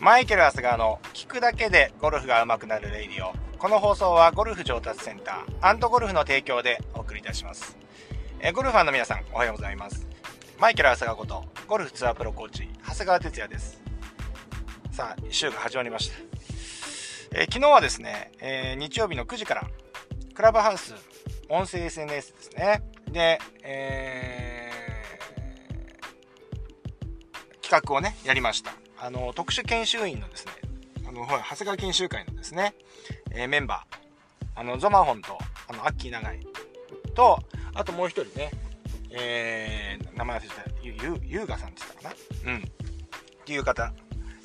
マイケル・アスガーの聞くだけでゴルフが上手くなる radio。この放送はゴルフ上達センター、アントゴルフの提供でお送りいたします。えゴルファンの皆さん、おはようございます。マイケル・アスガーこと、ゴルフツアープロコーチ、長谷川哲也です。さあ、週が始まりました。え、昨日はですね、えー、日曜日の9時から、クラブハウス、音声 SNS ですね。で、えー、企画をね、やりました。あの、特殊研修員のですね、あの、ほら、長谷川研修会のですね、えー、メンバー、あの、ゾマホンと、あの、アッキー長井と、あともう一人ね、えー、名前忘れてた、ゆ、ゆ、ゆうがさんって言ったかな？うん。っていう方、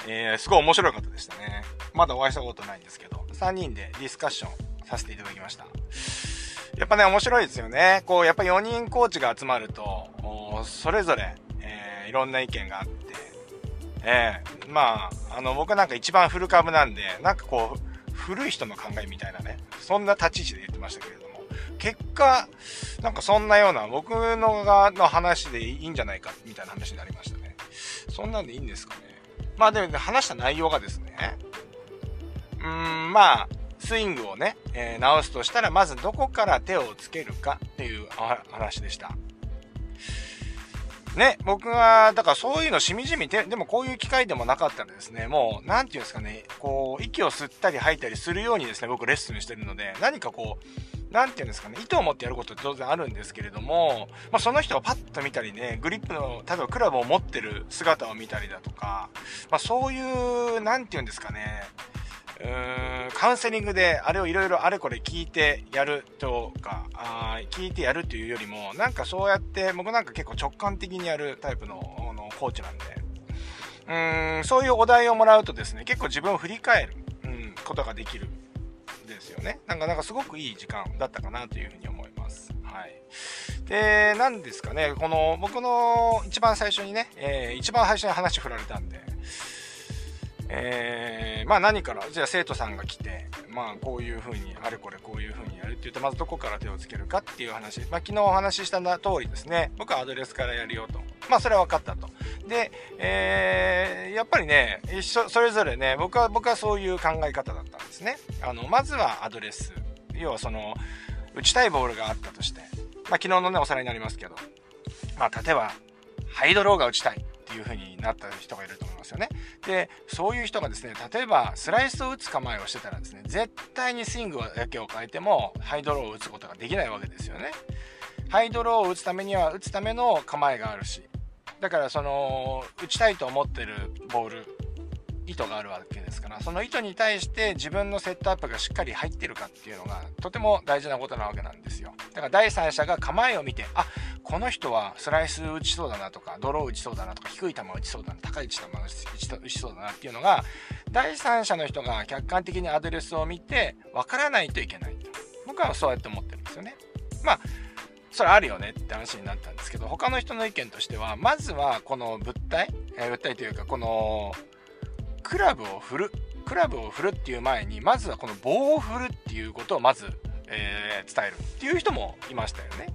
えー、すごい面白かったでしたね。まだお会いしたことないんですけど、3人でディスカッションさせていただきました。やっぱね、面白いですよね。こう、やっぱ4人コーチが集まると、それぞれ、えー、いろんな意見があって、えー、まあ、あの、僕なんか一番フル株なんで、なんかこう、古い人の考えみたいなね、そんな立ち位置で言ってましたけれども、結果、なんかそんなような、僕のがの話でいいんじゃないか、みたいな話になりましたね。そんなんでいいんですかね。まあでも、ね、話した内容がですね、うーん、まあ、スイングをね、えー、直すとしたら、まずどこから手をつけるかっていう話でした。ね、僕は、だからそういうのしみじみで、でもこういう機会でもなかったらですね、もう、なんていうんですかね、こう、息を吸ったり吐いたりするようにですね、僕レッスンしてるので、何かこう、なんていうんですかね、意図を持ってやることって当然あるんですけれども、まあ、その人をパッと見たりね、グリップの、例えばクラブを持ってる姿を見たりだとか、まあ、そういう、なんていうんですかね、うんカウンセリングであれをいろいろあれこれ聞いてやるとかあ聞いてやるっていうよりもなんかそうやって僕なんか結構直感的にやるタイプののコーチなんで。うんそういうお題をもらうとですね結構自分を振り返る、うん、ことができるんですよね。なんかなんかすごくいい時間だったかなというふうに思います。はい。で何ですかねこの僕の一番最初にね、えー、一番最初に話振られたんでえー、まあ何から、じゃあ生徒さんが来て、まあこういうふうに、あれこれこういうふうにやるって言って、まずどこから手をつけるかっていう話。まあ昨日お話しした通りですね、僕はアドレスからやるよと。まあそれは分かったと。で、えー、やっぱりね、一緒、それぞれね、僕は、僕はそういう考え方だったんですね。あの、まずはアドレス。要はその、打ちたいボールがあったとして、まあ昨日のね、おさらいになりますけど、まあ例えば、ハイドローが打ちたい。いう風になった人がいると思いますよね。で、そういう人がですね、例えばスライスを打つ構えをしてたらですね、絶対にスイングだけを変えてもハイドローを打つことができないわけですよね。ハイドローを打つためには打つための構えがあるし、だからその打ちたいと思ってるボール意図があるわけですからその意図に対して自分のセットアップがしっかり入ってるかっていうのがとても大事なことなわけなんですよ。だから第三者が構えを見てあこの人はスライス打ちそうだなとかドロー打ちそうだなとか低い球打ちそうだな高い球打ちそうだなっていうのが第三者の人が客観的にアドレスを見て分からないといけない。と僕はそうやって思ってるんですよね。まあそれあるよねって話になったんですけど他の人の意見としてはまずはこの物体、え、物体というかこのクラブを振るクラブを振るっていう前にまずはこの棒を振るっていうことをまず、えー、伝えるっていう人もいましたよね。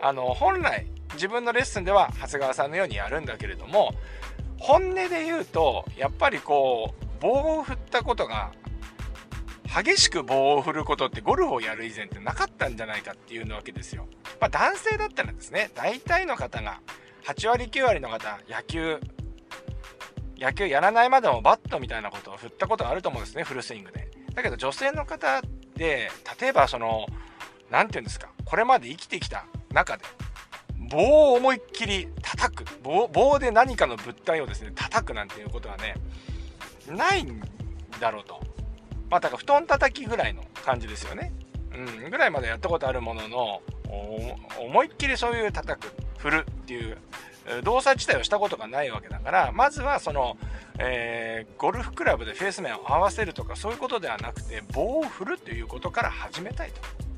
あの本来自分のレッスンでは長谷川さんのようにやるんだけれども本音で言うとやっぱりこう棒を振ったことが激しく棒を振ることってゴルフをやる以前ってなかったんじゃないかっていうわけですよ。まあ、男性だったらですね大体の方が8割9割の方野球野球やらないまでもバットみたいなことを振ったことがあると思うんですね、フルスイングで。だけど女性の方って、例えばその、何て言うんですか、これまで生きてきた中で、棒を思いっきり叩く棒、で何かの物体をですね、叩くなんていうことはね、ないんだろうと。まあ、だから布団叩きぐらいの感じですよね。うん、ぐらいまでやったことあるものの、思いっきりそういう叩く、振るっていう動作自体をしたことがないわけだからまずはその、えー、ゴルフクラブでフェース面を合わせるとかそういうことではなくて棒を振るということから始めたいと。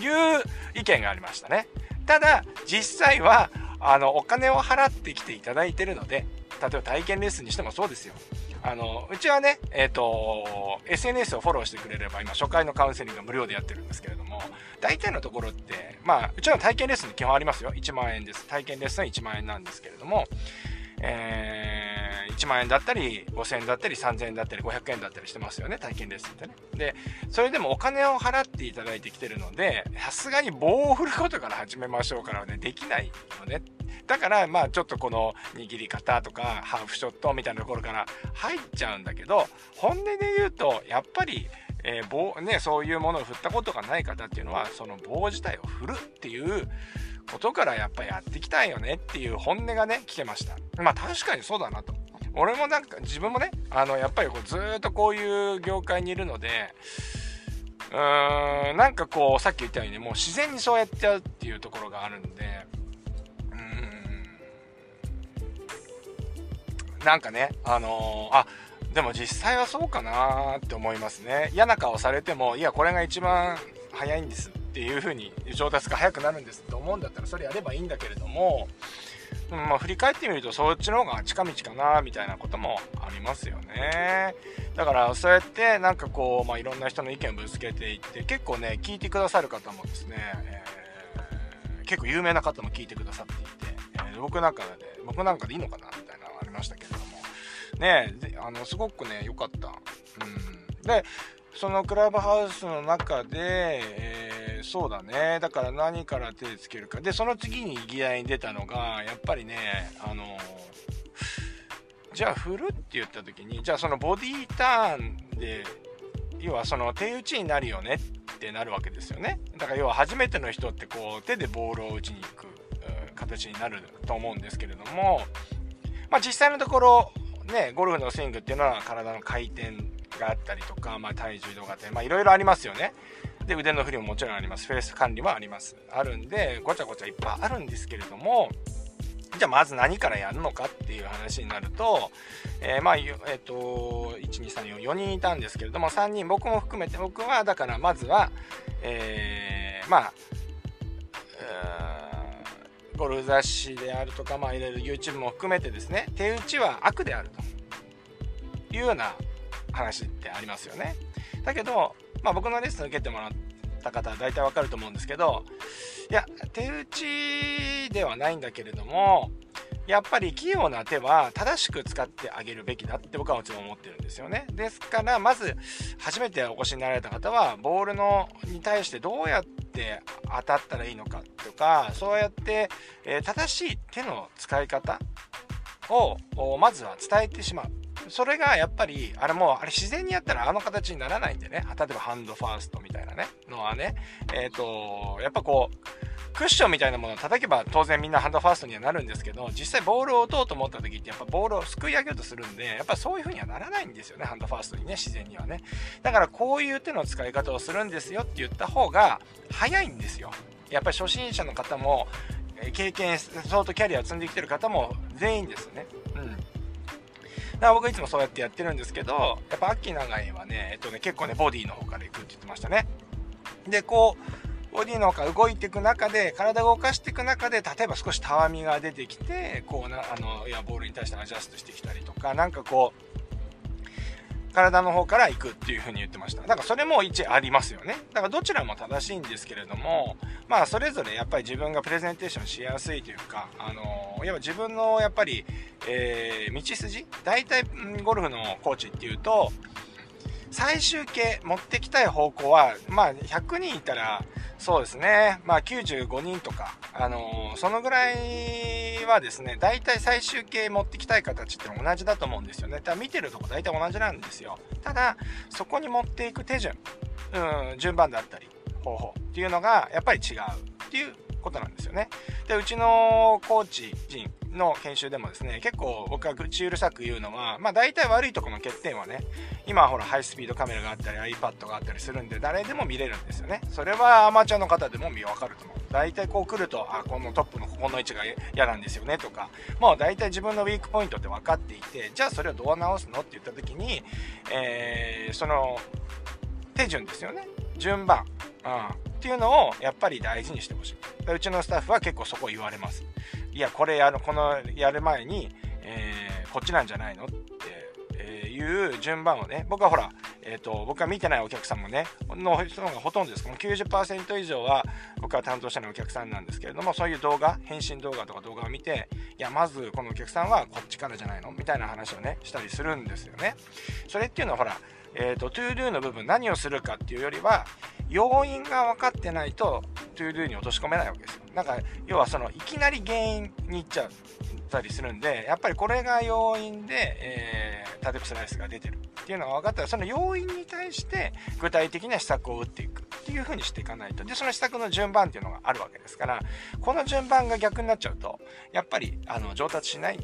いう意見がありましたね。ただ実際はあのお金を払ってきていただいてるので例えば体験レッスンにしてもそうですよ。あのうちはね、えっ、ー、と SNS をフォローしてくれれば今初回のカウンセリング無料でやってるんですけれども大体のところってまあうちの体験レッスン基本ありますよ。1万円です。体験レッスンは1万円なんですけれども、えー、1万円だったり5000円だったり3000円だったり500円だったりしてますよね体験レッスンってね。でそれでもお金を払っていただいてきてるのでさすがに棒を振ることから始めましょうからねできないよね。だからまあちょっとこの握り方とかハーフショットみたいなところから入っちゃうんだけど本音で言うとやっぱりえー、棒ね、そういうものを振ったことがない方っていうのはその棒自体を振るっていうことからやっぱやってきたいよねっていう本音がね聞けました。まあ確かにそうだなと。俺もなんか自分もねあのやっぱりこうずっとこういう業界にいるのでうーんなんかこうさっき言ったようにもう自然にそうやっちゃうっていうところがあるんでなんかねあのー、あでも実際はそうかなって思いますね。嫌な顔されてもいやこれが一番早いんですっていう風に上達が早くなるんですって思うんだったらそれやればいいんだけれども、うんまあ、振り返ってみるとそっちの方が近道かなみたいなこともありますよね。だからそうやってなんかこう、まあ、いろんな人の意見をぶつけていって結構ね聞いてくださる方もですね、えー、結構有名な方も聞いてくださっていて、えー、僕なんかで僕なんかでいいのかなみたいな。ましたけれどもねあのすごくね良かった、うん、でそのクラブハウスの中で、えー、そうだね。だから何から手つけるか。で、その次に議題に出たのが、やっぱりね、あのじゃあ振るって言った時に、じゃあそのボディターンで、要はその手打ちになるよねってなるわけですよね。だから要は初めての人ってこう手でボールを打ちに行く形になると思うんですけれども、まあ実際のところ、ね、ゴルフのスイングっていうのは体の回転があったりとか、まあ、体重動画ってまいろいろありますよね。で腕の振りももちろんありますフェース管理もありますあるんでごちゃごちゃいっぱいあるんですけれどもじゃあまず何からやるのかっていう話になると、えー、まあえっ、ー、と12344人いたんですけれども3人僕も含めて僕はだからまずはえー、まあゴルフ雑誌であるとか、まあ、いろいろ YouTube も含めてですね手打ちは悪であるというような話ってありますよね。だけど、まあ、僕のレッスン受けてもらった方は大体わかると思うんですけど、いや、手打ちではないんだけれども、やっぱり器用な手は正しく使ってあげるべきだって僕はもちろん思ってるんですよね。ですから、まず初めてお越しになられた方は、ボールのに対してどうやって当たったらいいのかとか、そうやって、え、正しい手の使い方をまずは伝えてしまう。それがやっぱり、あれもう、あれ自然にやったらあの形にならないんでね、例えばハンドファーストみたいなね、のはね、えっ、ー、と、やっぱこう、クッションみたいなものを叩けば当然みんなハンドファーストにはなるんですけど、実際ボールを打とうと思った時ってやっぱボールをすくい上げようとするんで、やっぱそういう風にはならないんですよね、ハンドファーストにね、自然にはね。だからこういう手の使い方をするんですよって言った方が早いんですよ。やっぱり初心者の方も、経験、相当キャリアを積んできてる方も全員ですね。うん。だから僕いつもそうやってやってるんですけど、やっぱアッキー長井はね、えっとね、結構ね、ボディの方から行くって言ってましたね。で、こう、ボディの方から動いていく中で、体を動かしていく中で、例えば少したわみが出てきて、こうな、あの、いや、ボールに対してアジャストしてきたりとか、なんかこう、体の方から行くっていう風に言ってました。だからそれも一ありますよね。だからどちらも正しいんですけれども、まあそれぞれやっぱり自分がプレゼンテーションしやすいというか、あの、やっぱ自分のやっぱり、えー、道筋大体ゴルフのコーチっていうと、最終形持ってきたい方向は、まあ100人いたら、そうですね。まあ95人とか、あのー、そのぐらいはですね、大体最終形持ってきたい形って同じだと思うんですよね。ただ見てるとこ大体同じなんですよ。ただ、そこに持っていく手順、うん、順番だったり、方法っていうのがやっぱり違うっていうことなんですよね。で、うちのコーチ陣の研修でもですね、結構僕が口うるさく言うのは、まあ大体悪いとこの欠点はね、今ほらハイスピードカメラがあったり iPad があったりするんで、誰でも見れるんですよね。それはアマチュアの方でも見分かると思う。大体こう来ると、あ、このトップのここの位置が嫌なんですよねとか、もう大体自分のウィークポイントって分かっていて、じゃあそれをどう直すのって言った時に、えー、その手順ですよね。順番。うん。っていうのをやっぱり大事にしてほしい。うちのスタッフは結構そこ言われます。いや、これやる、このやる前に、えー、こっちなんじゃないのって、いう順番をね、僕はほら、えーと、僕は見てないお客さんもねの人がほとんどですもう90%以上は僕は担当者のお客さんなんですけれどもそういう動画返信動画とか動画を見ていやまずこのお客さんはこっちからじゃないのみたいな話をねしたりするんですよねそれっていうのはほらえーと、to do の部分何をするかっていうよりは要因が分かってないと to do に落とし込めないわけですよ。なんか要はそのいきなり原因に行っちゃったりするんでやっぱりこれが要因で、えー、タテプスライスが出てるっていうのが分かった。らその要因に対して具体的な施策を打っていくっていう風にしていかないと。でその施策の順番っていうのがあるわけですからこの順番が逆になっちゃうとやっぱりあの上達しない。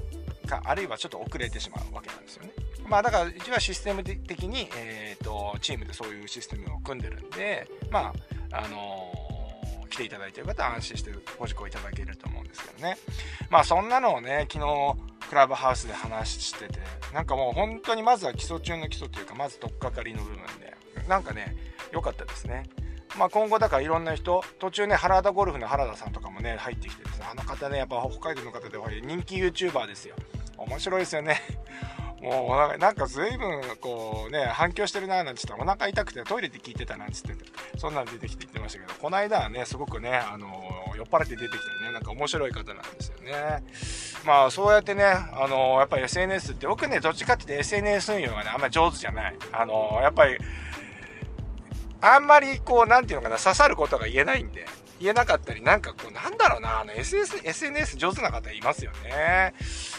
かあるいはちょっと遅れてしまうわけなんですよね。まあだからうちはシステム的に、えーと、チームでそういうシステムを組んでるんでまああのー、来ていただいてる方は安心してご受講いただけると思うんですけどねまあそんなのをね昨日クラブハウスで話しててなんかもう本当にまずは基礎中の基礎というかまず取っかかりの部分でなんかね良かったですねまあ、今後だからいろんな人途中ね原田ゴルフの原田さんとかもね入ってきてですね。あの方ねやっぱ北海道の方で人気 YouTuber ですよ。面白いですよね。もうなんか随分こうね反響してるななんて言ったらお腹痛くてトイレで聞いてたなんつってそんなん出てきて言ってましたけどこの間はねすごくねあの酔っ払って出てきてね。なんか面白い方なんですよね。まあそうやってねあのやっぱり SNS って僕ねどっちかって言って SNS 運用がねあんまり上手じゃない。あのやっぱりあんまりこう何て言うのかな刺さることが言えないんで言えなかったり、なんかこう、なんだろうな、あの SS、SNS 上手な方いますよね。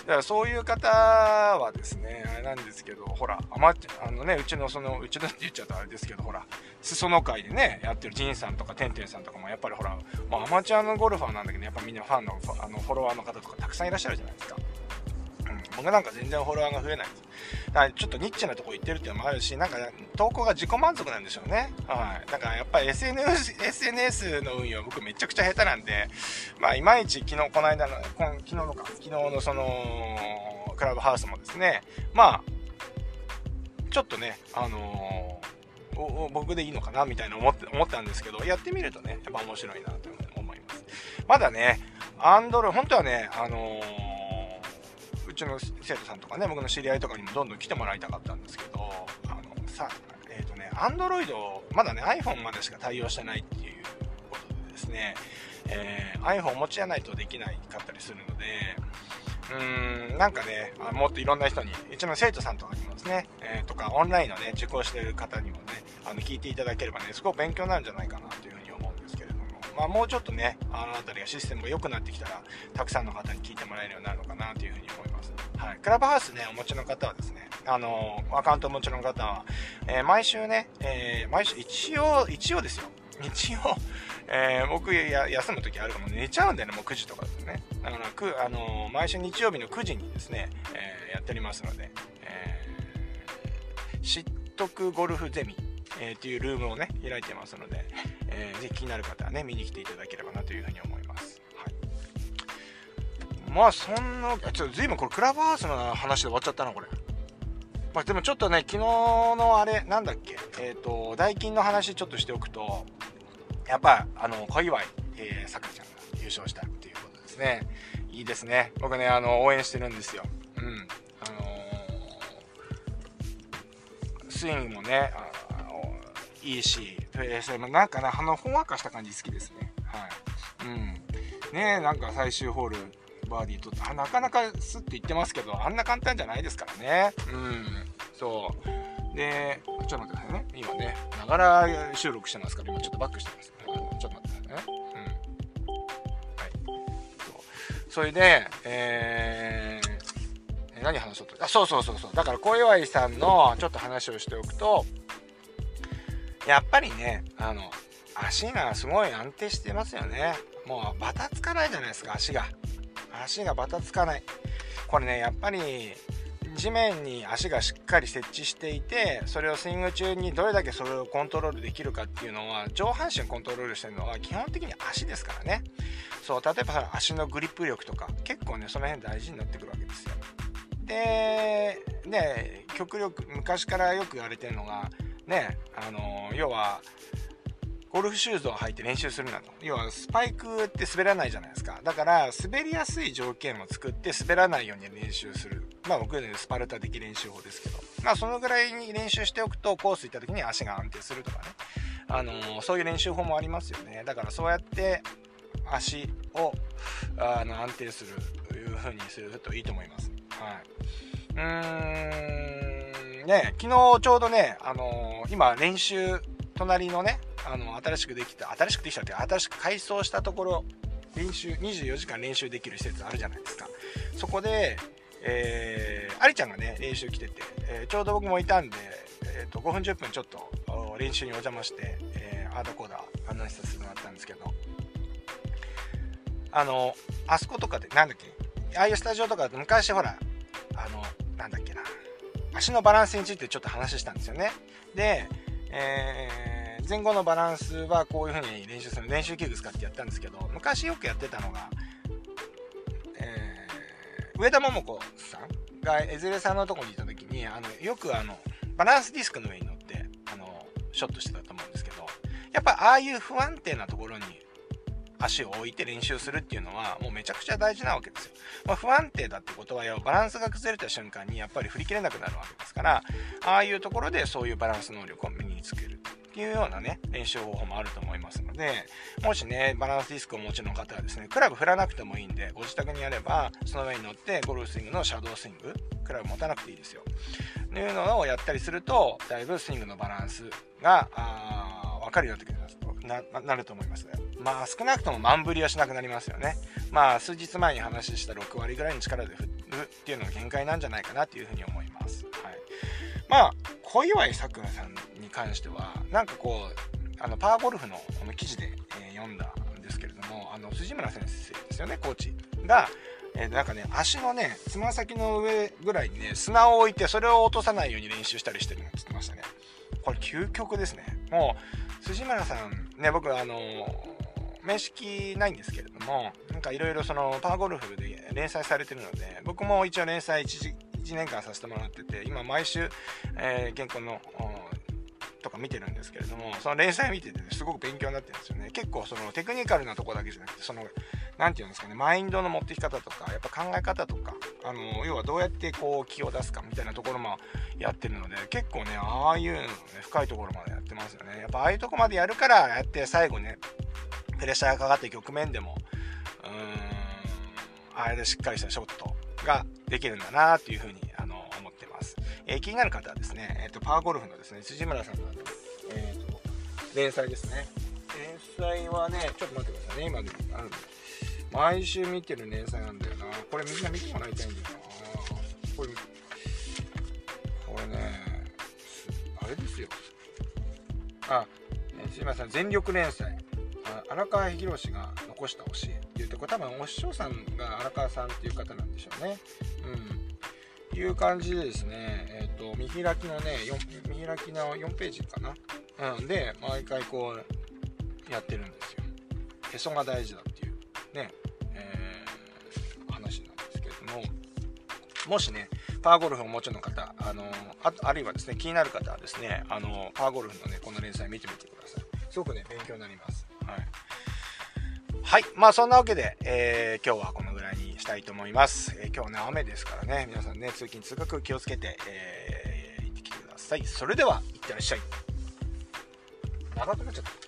だからそういう方はですね、あれなんですけど、ほら、あま、あのね、うちのその、うちのって言っちゃったらあれですけど、ほら、裾野会でね、やってるジンさんとかてんてんさんとかも、やっぱりほら、まあ、アマチュアのゴルファーなんだけど、やっぱみんなファンのあのフォロワーの方とかたくさんいらっしゃるじゃないですか。僕なんか全然フォロワーが増えないんです。だからちょっとニッチなとこ行ってるっていうのもあるし、なんか投稿が自己満足なんでしょうね。はい。だからやっぱり SNS、SNS の運用僕めちゃくちゃ下手なんで、まあいまいち昨日、この間の、昨日のか、昨日のその、クラブハウスもですね、まあ、ちょっとね、あのー、僕でいいのかな？みたいな思って思ったんですけど、やってみるとね、やっぱ面白いなと思います。まだね、アンドロイ、本当はね、あのーちの生徒さんとかね僕の知り合いとかにもどんどん来てもらいたかったんですけどあのさえっ、ー、とね Android まだね iPhone までしか対応してないっていうことでですね、えー、iPhone 持ちじゃないとできないかったりするのでうーんなんかねもっといろんな人にうちの生徒さんとかにもですね、えー、とかオンラインのね受講してる方にもねあの聞いていただければねすごく勉強になるんじゃないかなというふうに思うんですけれども、まあ、もうちょっとねあの辺りがシステムが良くなってきたらたくさんの方に聞いてもらえるようになるのかなというふうに思います。い、クラブハウスね、お持ちの方はですね、あのアカウントお持ちの方は、えー、毎週ね、えー、毎週、一応、一応ですよ。一応、えー、僕や休む時あるかも寝ちゃうんだよね、もう9時とかですね。だから、くあの毎週日曜日の9時にですね、えやっておりますので、えー、知っとくゴルフゼミ、えー、っていうルームをね、開いてますので、えー、ぜひ気になる方はね、見に来ていただければなというふうに思います。まあそんな、ちょっと随分これクラブハウスの話で終わっちゃったな、これ。まあでもちょっとね、昨日のあれ、なんだっけ、えっ、ー、と、代金の話ちょっとしておくと、やっぱ、あの、小祝、えー、さくらちゃんが優勝したっていうことですね。いいですね。僕ね、あの、応援してるんですよ。うん。あのー、スイングもね、あいいしそれも、なんかな、あの、ほんわかした感じ好きですね。はい。うん。ねなんか最終ホール、バーディー取ってあなかなかスッていってますけどあんな簡単じゃないですからね。うんそう。でちょっと待ってくださいね。今ねながら収録してますから今ちょっとバックしてますちょっと待ってくださいね。うん。はい。そう。それでえー、何話そうと？あそうそうそうそう。だから小祝さんのちょっと話をしておくとやっぱりねあの足がすごい安定してますよね。もうバタつかないじゃないですか足が。足がバタつかない。これねやっぱり地面に足がしっかり設置していてそれをスイング中にどれだけそれをコントロールできるかっていうのは上半身コントロールしてるのは基本的に足ですからね。そう例えば足のグリップ力とか結構ねその辺大事になってくるわけですよ。でね極力昔からよく言われてるのがねあの要はゴルフシューズを履いて練習するなと。要はスパイクって滑らないじゃないですか。だから滑りやすい条件を作って滑らないように練習する。まあ僕ね、スパルタ的練習法ですけど。まあそのぐらいに練習しておくとコース行った時に足が安定するとかね、あのー、そういう練習法もありますよねだからそうやって足をあの安定するという風にするといいと思います。はい、うーんね昨日ちょうどね、あのー、今練習隣のねあの新しくできた新しくできたって新しく改装したところ練習24時間練習できる施設あるじゃないですか。そこでえー、ありちゃんがね練習来てて、えー、ちょうど僕もいたんで、えーと、5分10分ちょっと練習にお邪魔して、えー、アードコーダー案内させてもらったんですけど。あのあそことかでなんだっけああいうスタジオとか昔ほらあのなんだっけな足のバランスについてちょっと話したんですよね。で、えー、前後のバランスはこういう風に練習する練習器具使ってやったんですけど昔よくやってたのが上田桃子さんが江連さんのとこにいた時にあのよくあのバランスディスクの上に乗ってあのショットしてたと思うんですけどやっぱああいう不安定なところに足を置いて練習するっていうのはもうめちゃくちゃ大事なわけですよ。まあ、不安定だってことはバランスが崩れた瞬間にやっぱり振り切れなくなるわけですからああいうところでそういうバランス能力を身につけるっていうようなね練習方法もあると思いますのでもしねバランスディスクをお持ちの方はですねクラブ振らなくてもいいんでご自宅にあればその上に乗ってゴルフスイングのシャドースイングクラブ持たなくていいですよというのをやったりするとだいぶスイングのバランスが分かるようになってくるななると思いますね。まあ少なくとも満振りはしなくなりますよね。まあ数日前に話した6割ぐらいの力で振るっていうのが限界なんじゃないかなっていうふうに思います。はい、まあ小祝さくらさん関してはなんかこうあのパワーゴルフのこの記事で、えー、読んだんですけれどもあの辻村先生ですよねコーチが、えー、なんかね足のねつま先の上ぐらいにね砂を置いてそれを落とさないように練習したりしてるのって言ってましたね。これ究極ですね。もう辻村さんね僕あの面識ないんですけれどもなんかいろいろそのパワーゴルフで連載されてるので僕も一応連載 1, 1年間させてもらってて今毎週、えー、原稿のとか見てるんですけれどもその連載見てて、ね、すごく勉強になってるんですよね。結構そのテクニカルなとこだけじゃなくてその何て言うんですかねマインドの持ってき方とかやっぱ考え方とかあの要はどうやってこう気を出すかみたいなところもやってるので結構ねああいうのね深いところまでやってますよね。やっぱああいうとこまでやるからやって最後ねプレッシャーがかかって局面でもうーんあれでしっかりしたショットができるんだなっていうふうに、えー、気になる方はですね、えーと、パワーゴルフのですね辻村さんの、えーと、連載ですね。連載はねちょっと待ってくださいね。今であるんで毎週見てる連載なんだよな。これみんな見てもらいたいんだよな。これこれねあれですよ。あ、えー、すいません全力連載。荒川博が残した教えって言ってこれ多分お師匠さんが荒川さんっていう方なんでしょうね。うん。いう感じでですねえ、ー、と見開きのね見開きの4ページかなうんで毎回こうやってるんですよへそが大事だっていうね話なんですけれどももしね、パーゴルフをお持ちの方、あのああるいはですね、気になる方はですね、あのパーゴルフのね、この連載見てみてください。すごくね、勉強になります。はい。はい。まあ、そんなわけで、えー、今日はこのしたいと思います。えー、今日ね、雨ですからね、皆さんね、通勤通学気をつけて、えー、行ってきてください。それでは、いってらっしゃい。長くなっちゃった。